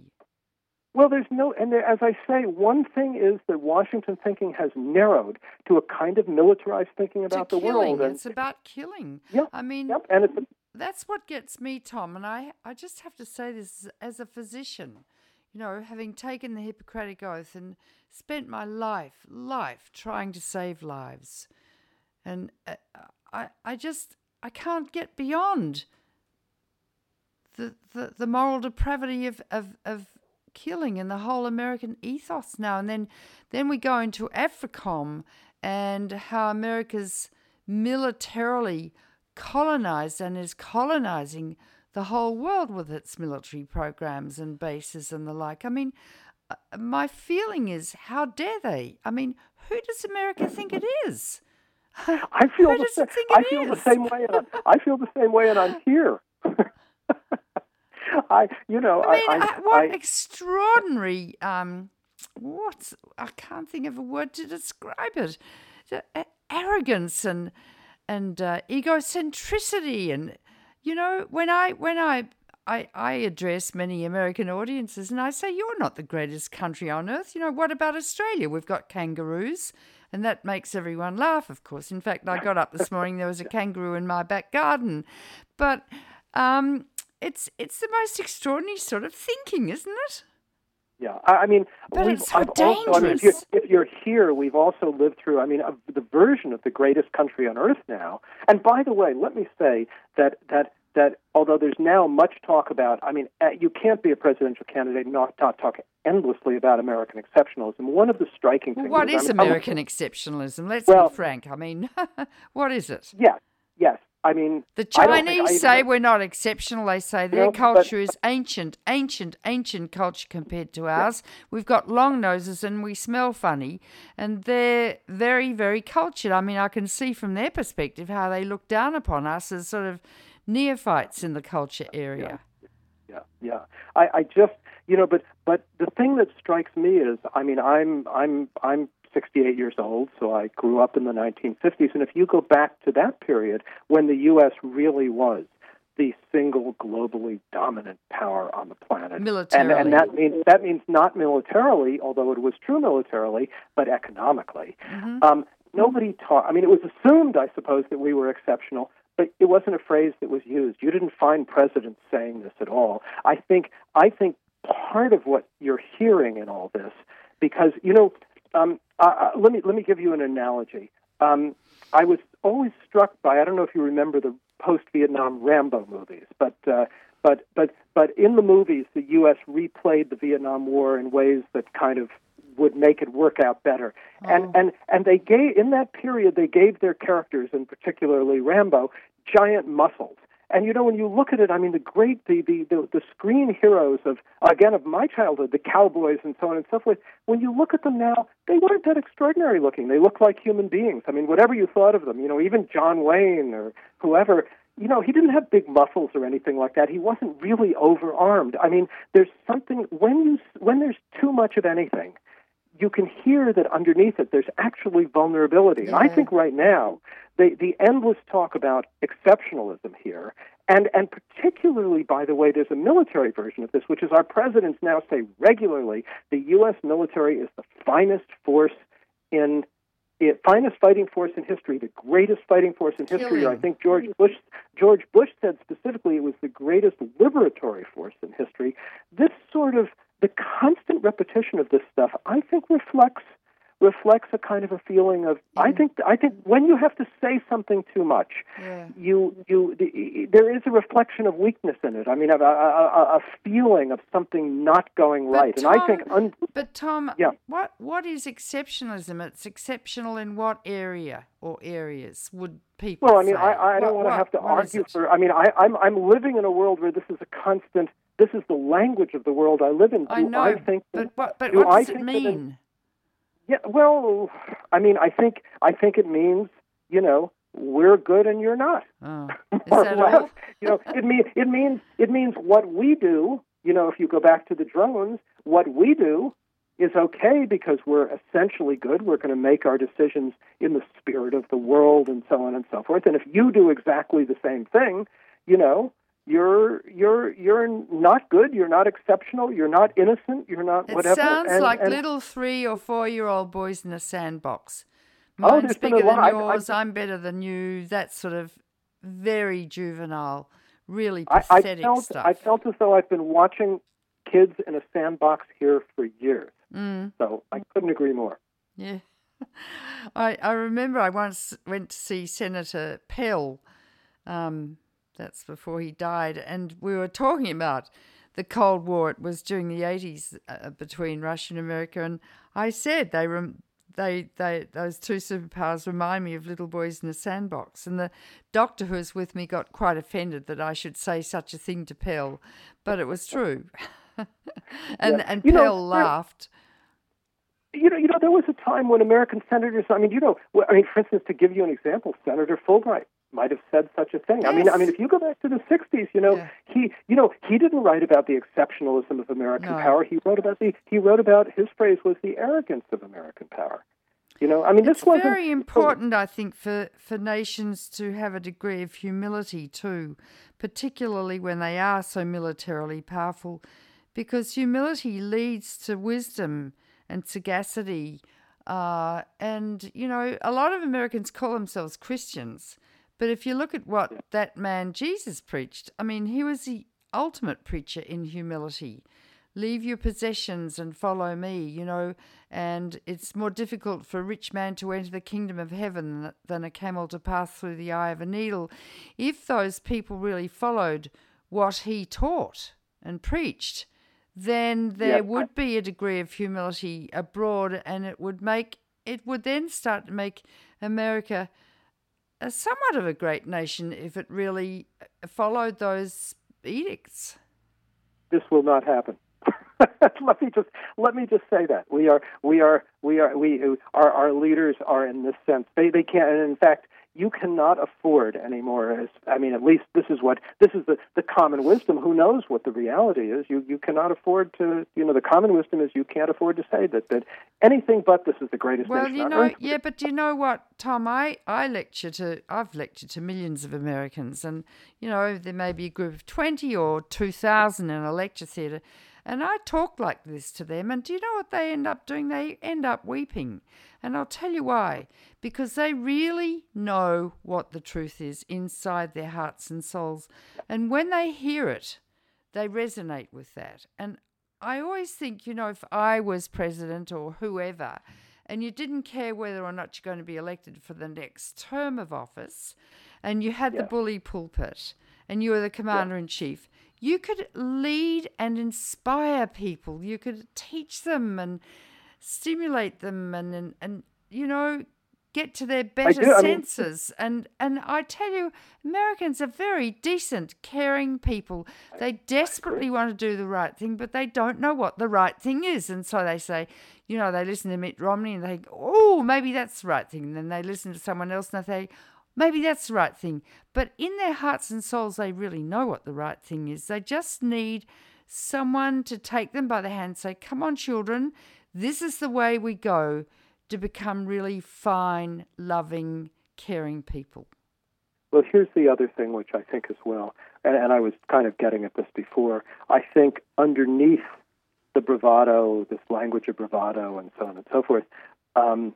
Well, there's no, and there, as I say, one thing is that Washington thinking has narrowed to a kind of militarized thinking about the
killing.
world. And,
it's about killing.
Yep.
I mean,
yep, and it's a,
that's what gets me, Tom. And I, I just have to say this as a physician. You know, having taken the Hippocratic Oath and spent my life, life trying to save lives. And uh, I, I just, I can't get beyond the, the, the moral depravity of, of, of killing and the whole American ethos now. And then, then we go into AFRICOM and how America's militarily colonized and is colonizing the whole world with its military programs and bases and the like. I mean, uh, my feeling is, how dare they? I mean, who does America think it is?
I feel the, sa- I feel is? the same way. And I, I feel the same way, and I'm here. I, you know,
I mean,
I,
I, what extraordinary. Um, what I can't think of a word to describe it. The, uh, arrogance and and uh, egocentricity and you know when I when I, I I address many American audiences and I say you're not the greatest country on earth. You know what about Australia? We've got kangaroos. And that makes everyone laugh, of course. In fact, I got up this morning, there was a kangaroo in my back garden. But um, it's it's the most extraordinary sort of thinking, isn't it?
Yeah, I, I mean,
but
we've
it's so
I've
dangerous.
also, I mean, if you're, if you're here, we've also lived through. I mean, the version of the greatest country on earth now. And by the way, let me say that that that although there's now much talk about, I mean, uh, you can't be a presidential candidate and not, not talk endlessly about American exceptionalism. One of the striking things.
What
is,
is American I'm, exceptionalism? Let's
well,
be frank. I mean, what is it?
Yes, yes. I mean,
the Chinese say we're not exceptional. They say their culture is ancient, ancient, ancient culture compared to ours. Yeah. We've got long noses and we smell funny, and they're very, very cultured. I mean, I can see from their perspective how they look down upon us as sort of neophytes in the culture area.
Yeah, yeah. yeah. I, I just, you know, but but the thing that strikes me is, I mean, I'm I'm I'm 68 years old, so I grew up in the 1950s. And if you go back to that period when the U.S. really was the single globally dominant power on the planet,
militarily,
and, and that means that means not militarily, although it was true militarily, but economically.
Mm-hmm.
Um, nobody taught. I mean, it was assumed, I suppose, that we were exceptional, but it wasn't a phrase that was used. You didn't find presidents saying this at all. I think I think part of what you're hearing in all this, because you know, um, uh, let me let me give you an analogy. Um, I was always struck by I don't know if you remember the post-Vietnam Rambo movies, but uh, but but but in the movies, the U.S. replayed the Vietnam War in ways that kind of would make it work out better. Oh. And and and they gave in that period they gave their characters, and particularly Rambo, giant muscles. And you know, when you look at it, I mean, the great, the, the, the, the screen heroes of, again, of my childhood, the cowboys and so on and so forth, when you look at them now, they weren't that extraordinary looking. They look like human beings. I mean, whatever you thought of them, you know, even John Wayne or whoever, you know, he didn't have big muscles or anything like that. He wasn't really overarmed. I mean, there's something, when you, when there's too much of anything, you can hear that underneath it there's actually vulnerability. Yeah. And I think right now, the, the endless talk about exceptionalism here, and, and particularly, by the way, there's a military version of this, which is our presidents now say regularly the U.S. military is the finest force in it, finest fighting force in history, the greatest fighting force in history.
Killing.
I think George Bush George Bush said specifically it was the greatest liberatory force in history. This sort of the constant repetition of this stuff, I think, reflects reflects a kind of a feeling of I mm. think I think when you have to say something too much,
yeah.
you you the, there is a reflection of weakness in it. I mean, a, a, a feeling of something not going
but
right,
Tom,
and I think. Un-
but Tom,
yeah.
what what is exceptionalism? It's exceptional in what area or areas would people?
Well, I mean,
say?
I, I don't
what,
want to have to argue for. I mean, I, I'm I'm living in a world where this is a constant. This is the language of the world I live in. Do
I know,
I think
but but, but what
I
does it
think that
mean?
Yeah, well, I mean, I think I think it means you know we're good and you're not.
Oh. That
or less. you know, it mean it means it means what we do. You know, if you go back to the drones, what we do is okay because we're essentially good. We're going to make our decisions in the spirit of the world and so on and so forth. And if you do exactly the same thing, you know, you're you're you're not good. You're not exceptional. You're not innocent. You're not
It
whatever.
sounds
and,
like
and,
little three or four year old boys in a sandbox.
Oh,
Mine's
a
bigger than
lot. I- I-
yours. I'm better than you. That sort of very juvenile, really
I, I
pathetic
felt
stuff.
I felt as though I've been watching kids in a sandbox here for years.
Mm.
So I couldn't agree more.
Yeah. I, I remember I once went to see Senator Pell. Um, that's before he died. And we were talking about the Cold War. It was during the 80s uh, between Russia and America. And I said they, rem- they, they, those two superpowers remind me of little boys in a sandbox. And the doctor who was with me got quite offended that I should say such a thing to Pell, but it was true. and
Yeah.
and
You know,
Pell
there-
laughed.
You know, you know, there was a time when American senators. I mean, you know, I mean, for instance, to give you an example, Senator Fulbright might have said such a thing. I mean, I mean, if you go back to the '60s, you know,
Yeah.
he, you know, he didn't write about the exceptionalism of American
No.
power. He wrote about the. He wrote about his phrase was the arrogance of American power. You know, I mean,
It's
this wasn't
very important, I think, for, for nations to have a degree of humility too, particularly when they are so militarily powerful, because humility leads to wisdom and sagacity. Uh, and, you know, a lot of Americans call themselves Christians, but if you look at what that man Jesus preached, I mean, he was the ultimate preacher in humility leave your possessions and follow me, you know. And it's more difficult for a rich man to enter the kingdom of heaven than a camel to pass through the eye of a needle. If those people really followed what he taught and preached, then there
Yeah,
would be a degree of humility abroad, and it would make it would then start to make America a somewhat of a great nation if it really uh, followed those edicts.
this will not happen. let me just let me just say that we are we are we are we our our leaders are in this sense they they can't and in fact you cannot afford anymore as I mean at least this is what this is the the common wisdom who knows what the reality is you you cannot afford to you know the common wisdom is you can't afford to say that that anything but this is the greatest
Well, you know,
earth.
yeah, but do you know what, Tom? I, I lecture to, I've lectured to millions of Americans, and, you know, there may be a group of 20 or 2,000 in a lecture theatre, and I talk like this to them, and do you know what they end up doing? They end up weeping. And I'll tell you why. Because they really know what the truth is inside their hearts and souls. And when they hear it, they resonate with that. And I always think, you know, if I was president or whoever, and you didn't care whether or not you're going to be elected for the next term of office, and you had the bully pulpit, and you were the commander in chief, you could lead and inspire people. You could teach them and stimulate them and, and, and you know, get to their better
do, I mean-
senses. and and I tell you, Americans are very decent, caring people. They desperately want to do the right thing, but they don't know what the right thing is. And so they say, you know, they listen to Mitt Romney and they think, oh, maybe that's the right thing. And then they listen to someone else and they think, maybe that's the right thing. But in their hearts and souls, they really know what the right thing is. They just need someone to take them by the hand and say, come on, children, this is the way we go to become really fine, loving, caring people.
Well, here's the other thing, which I think as well, and, and I was kind of getting at this before. I think underneath the bravado, this language of bravado, and so on and so forth, um,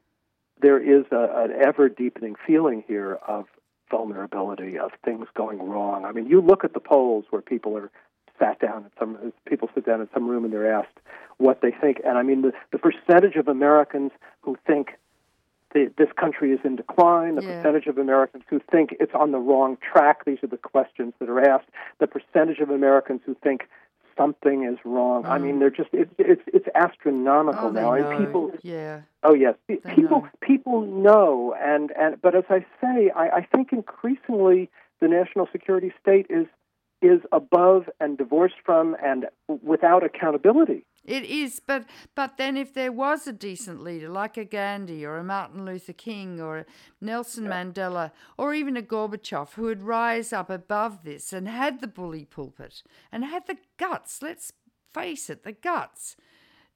there is a, an ever deepening feeling here of vulnerability, of things going wrong. I mean, you look at the polls where people are sat down in some people sit down in some room and they're asked what they think, and I mean the, the percentage of Americans who think the, this country is in decline, the
Yeah.
percentage of Americans who think it's on the wrong track. These are the questions that are asked. The percentage of Americans who think something is wrong. I mean, mm. they're just it's it's it's astronomical
Oh,
now,
know.
and people.
yeah.
Oh yes,
They
people
know.
people know, and and but as I say, I, I think increasingly the national security state is is above and divorced from and without accountability.
It is, but but then if there was a decent leader like a Gandhi or a Martin Luther King or a Nelson Mandela or even a Gorbachev who would rise up above this and had the bully pulpit and had the guts, let's face it, the guts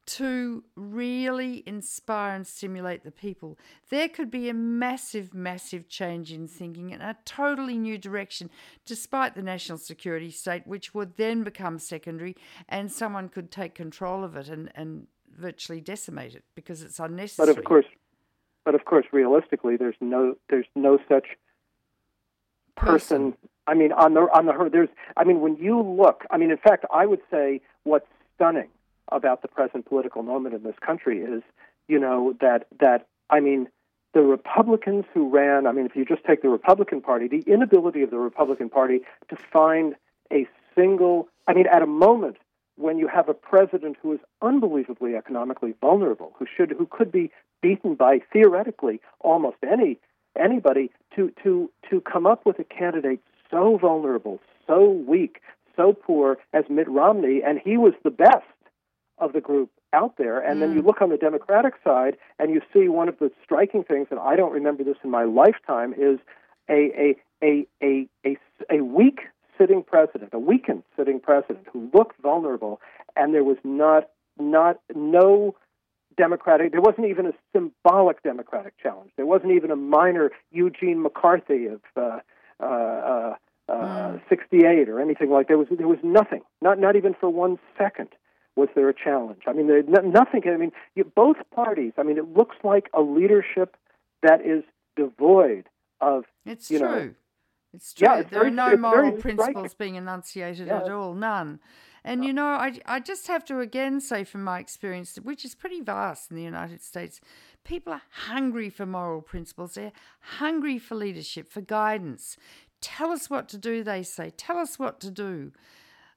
to really inspire and stimulate the people, there could be a massive, massive change in thinking and a totally new direction, despite the national security state, which would then become secondary and someone could take control of it and, and virtually decimate it because it's unnecessary.
But of course, but of course, realistically, there's no there's no such person. I mean, on the on the there's. I mean, when you look, I mean, in fact, I would say what's stunning about the present political moment in this country is, you know, that that I mean, the Republicans who ran. I mean, if you just take the Republican Party, the inability of the Republican Party to find a single. I mean, at a moment when you have a president who is unbelievably economically vulnerable, who should, who could be beaten by theoretically almost any anybody, to to to come up with a candidate so vulnerable, so weak, so poor as Mitt Romney, and he was the best of the group out there. And mm. then you look on the Democratic side, and you see one of the striking things, and I don't remember this in my lifetime, is a a a a a, a weak sitting president, a weakened sitting president who looked vulnerable, and there was not not no Democratic. There wasn't even a symbolic Democratic challenge. There wasn't even a minor Eugene McCarthy of uh, uh, uh, uh, 68 or anything like that. There was there was nothing. Not not even for one second was there a challenge. I mean, there nothing. I mean, you, both parties. I mean, it looks like a leadership that is devoid of.
It's
you
true.
Know,
it's true.
Yeah, it's
there
very,
are no moral
striking.
principles being enunciated
Yeah.
at all, none. And you know, I, I just have to again say from my experience, which is pretty vast in the United States, people are hungry for moral principles. They're hungry for leadership, for guidance. Tell us what to do, they say. Tell us what to do.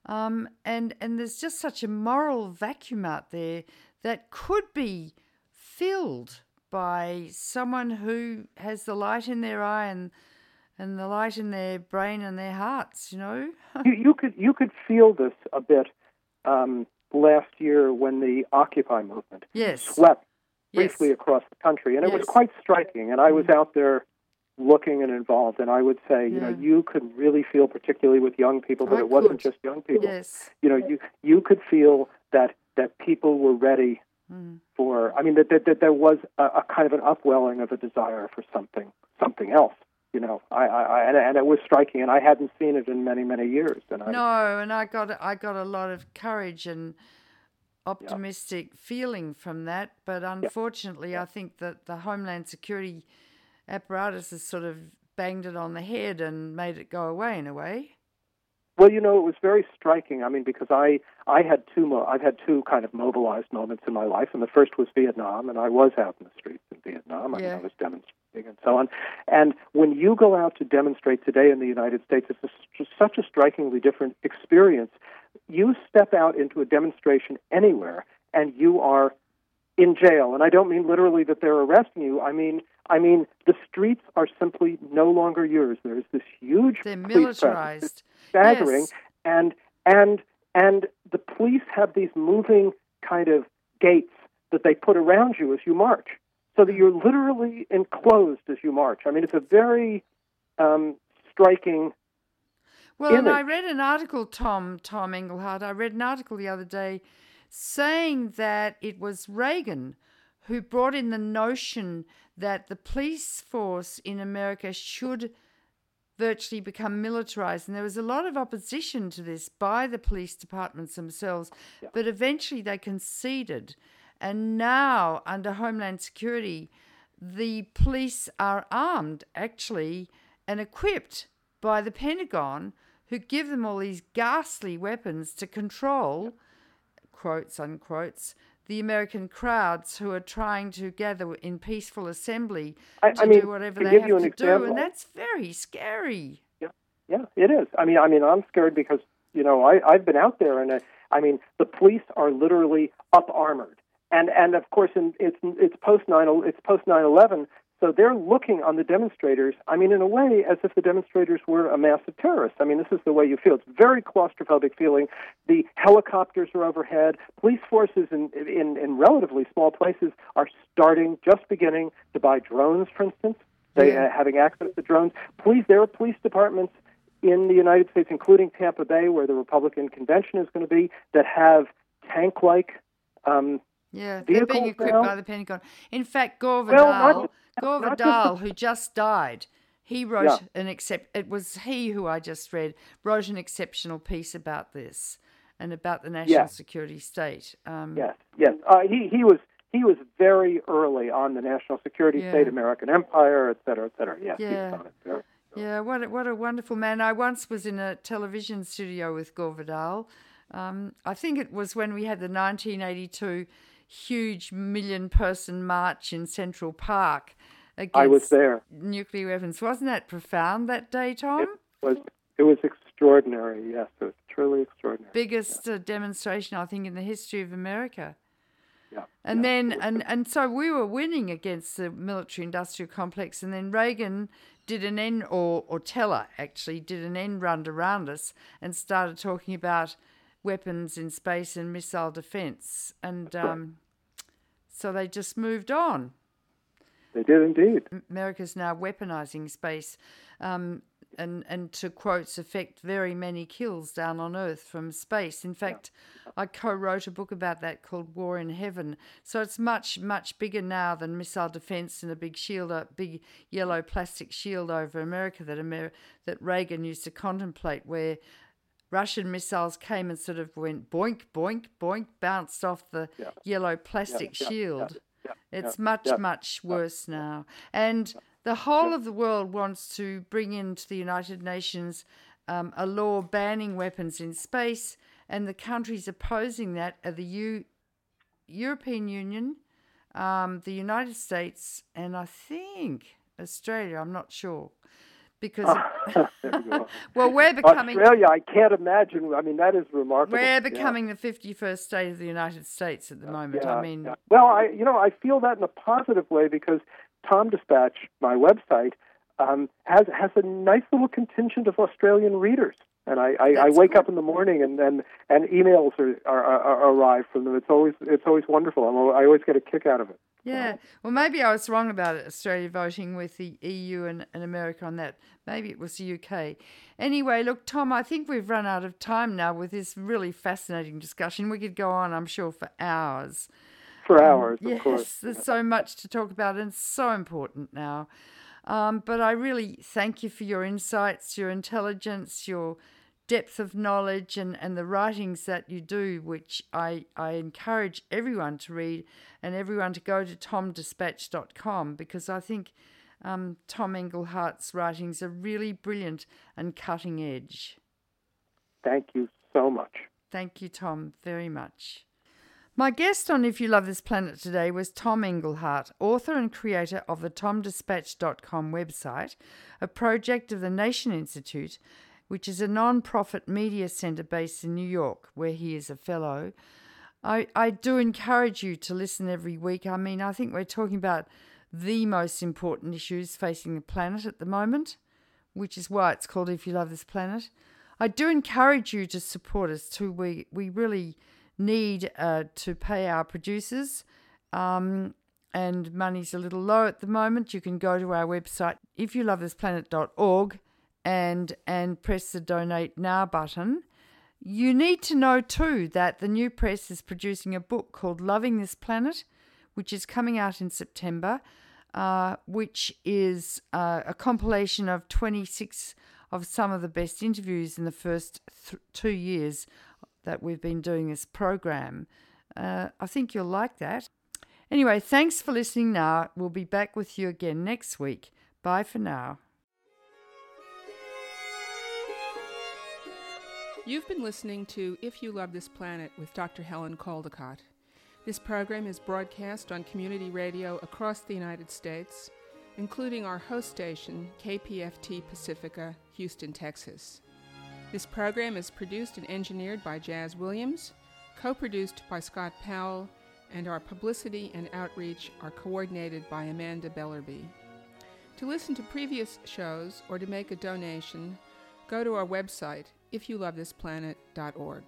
Um, and and there's just such a moral vacuum out there that could be filled by someone who has the light in their eye and and the light in their brain and their hearts. You know.
you, you could you could feel this a bit um, last year when the Occupy movement
yes.
swept
Yes.
briefly across the country, and it was quite striking. And I was
Mm.
out there looking and involved, and I would say, you know, you could really feel, particularly with young people, but
I
it wasn't just young people.
Yes.
You know, you you could feel that that people were ready
Mm.
for. I mean, that that, that there was a, a kind of an upwelling of a desire for something something else. You know, I, I, and, and it was striking, and I hadn't seen it in many many years. And I,
No, and I got I got a lot of courage and optimistic feeling from that, but unfortunately, I think that the Homeland Security apparatus has sort of banged it on the head and made it go away in a way.
Well, you know, it was very striking. I mean, because I I had two mo- I've had two kind of mobilized moments in my life, and the first was Vietnam, and I was out in the streets in Vietnam. I, mean, I was demonstrating and so on. And when you go out to demonstrate today in the United States, it's a, just such a strikingly different experience. You step out into a demonstration anywhere, and you are in jail. And I don't mean literally that they're arresting you. I mean, I mean the streets are simply no longer yours. There is this huge
They're
presence
militarized.
staggering
Yes.
and and and the police have these moving kind of gates that they put around you as you march so that you're literally enclosed as you march i mean it's a very um, striking
Well, and I read an article, Tom Tom Engelhardt. I read an article the other day saying that it was Reagan who brought in the notion that the police force in America should virtually become militarized. And there was a lot of opposition to this by the police departments themselves, but eventually they conceded. And now, under Homeland Security, the police are armed actually and equipped by the Pentagon, who give them all these ghastly weapons to control, quotes unquotes, the American crowds who are trying to gather in peaceful assembly
I-
to
I mean,
do whatever
to
they have to do, and that's very scary.
yeah yeah, it is. I mean i mean i'm scared because you know i i've been out there and uh, i mean the police are literally up armored. And and of course in, it's it's post 9 it's post 9/11 so they're looking on the demonstrators i mean in a way as if the demonstrators were a mass of terrorists. I mean this is the way you feel. It's very claustrophobic feeling. The helicopters are overhead. Police forces in in in relatively small places are starting just beginning to buy drones for instance. They
Yeah.
uh, having access to drones. Police there are police departments in the United States, including Tampa Bay, where the Republican convention is going to be, that have tank-like. Um,
Yeah, they're being equipped
now?
by the Pentagon. In fact, Gore
Well, not
Vidal, Gore
not just
Vidal,
the-
who just died, he wrote
Yeah.
an accept. It was he who I just read wrote an exceptional piece about this and about the national security state. Um,
yes, yes. Uh, he he was he was very early on the national security
Yeah.
state, American empire, et cetera, et cetera. Yes, he
Yeah.
was on it very.
Yeah, what a, what a wonderful man. I once was in a television studio with Gore Vidal Um, I think it was when we had the 1982 huge million person march in Central Park against
I was there.
nuclear weapons. Wasn't that profound that day, Tom?
It was it was extraordinary. Yes, it was truly extraordinary.
Biggest uh, demonstration, I think, in the history of America.
Yeah.
And
yeah,
then, and, and so we were winning against the military industrial complex, and then Reagan did an end, or, or Teller actually did an end run around us and started talking about weapons in space and missile defense. And um, so they just moved on.
They did indeed.
America's now weaponizing space. Um, and, and to quotes affect very many kills down on Earth from space. In fact, I co wrote a book about that called War in Heaven. So it's much, much bigger now than missile defense and a big shield, a big yellow plastic shield over America that, Amer- that Reagan used to contemplate, where Russian missiles came and sort of went boink, boink, boink, bounced off the
Yeah.
yellow plastic
yeah,
shield.
yeah,
It's much, much worse now. And the whole of the world wants to bring into the United Nations um, a law banning weapons in space, and the countries opposing that are the U- European Union, um, the United States, and I think Australia. I'm not sure. Because,
There
well, we're becoming
Australia, I can't imagine. I mean, that is remarkable.
we're
Yeah.
becoming the 51st state of the United States at the moment.
Yeah,
I mean,
yeah. well, I you know I feel that in a positive way because TomDispatch, my website, um, has has a nice little contingent of Australian readers, and I, I, I wake up in the morning and and, and emails are, are, are arrive from them. It's always it's always wonderful. I'm, I always get a kick out of it.
Yeah. Well, maybe I was wrong about Australia voting with the EU and, and America on that. Maybe it was the UK. Anyway, look, Tom, I think we've run out of time now with this really fascinating discussion. We could go on, I'm sure, for hours.
For hours,
yes,
of course.
there's so much to talk about and so important now. Um, but I really thank you for your insights, your intelligence, your depth of knowledge, and, and the writings that you do, which I, I encourage everyone to read and everyone to go to tomdispatch.com because I think um, Tom Engelhardt's writings are really brilliant and cutting edge.
Thank you so much.
Thank you, Tom, very much. My guest on If You Love This Planet today was Tom Engelhardt, author and creator of the TomDispatch.com website, a project of the Nation Institute, which is a non profit media centre based in New York, where he is a fellow. I, I do encourage you to listen every week. I mean, I think we're talking about the most important issues facing the planet at the moment, which is why it's called If You Love This Planet. I do encourage you to support us too. We, we really need uh, to pay our producers, um, and money's a little low at the moment. You can go to our website, ifyoulovethisplanet.org, and, and press the Donate Now button. You need to know too that the new press is producing a book called Loving This Planet, which is coming out in September, uh, which is uh, a compilation of 26 of some of the best interviews in the first th- two years that we've been doing this program. Uh, I think you'll like that. Anyway, thanks for listening now. We'll be back with you again next week. Bye for now.
You've been listening to If You Love This Planet with Dr. Helen Caldicott. This program is broadcast on community radio across the United States, including our host station, KPFT Pacifica, Houston, Texas. This program is produced and engineered by Jazz Williams, co produced by Scott Powell, and our publicity and outreach are coordinated by Amanda Bellerby. To listen to previous shows or to make a donation, go to our website, ifyoulovethisplanet.org.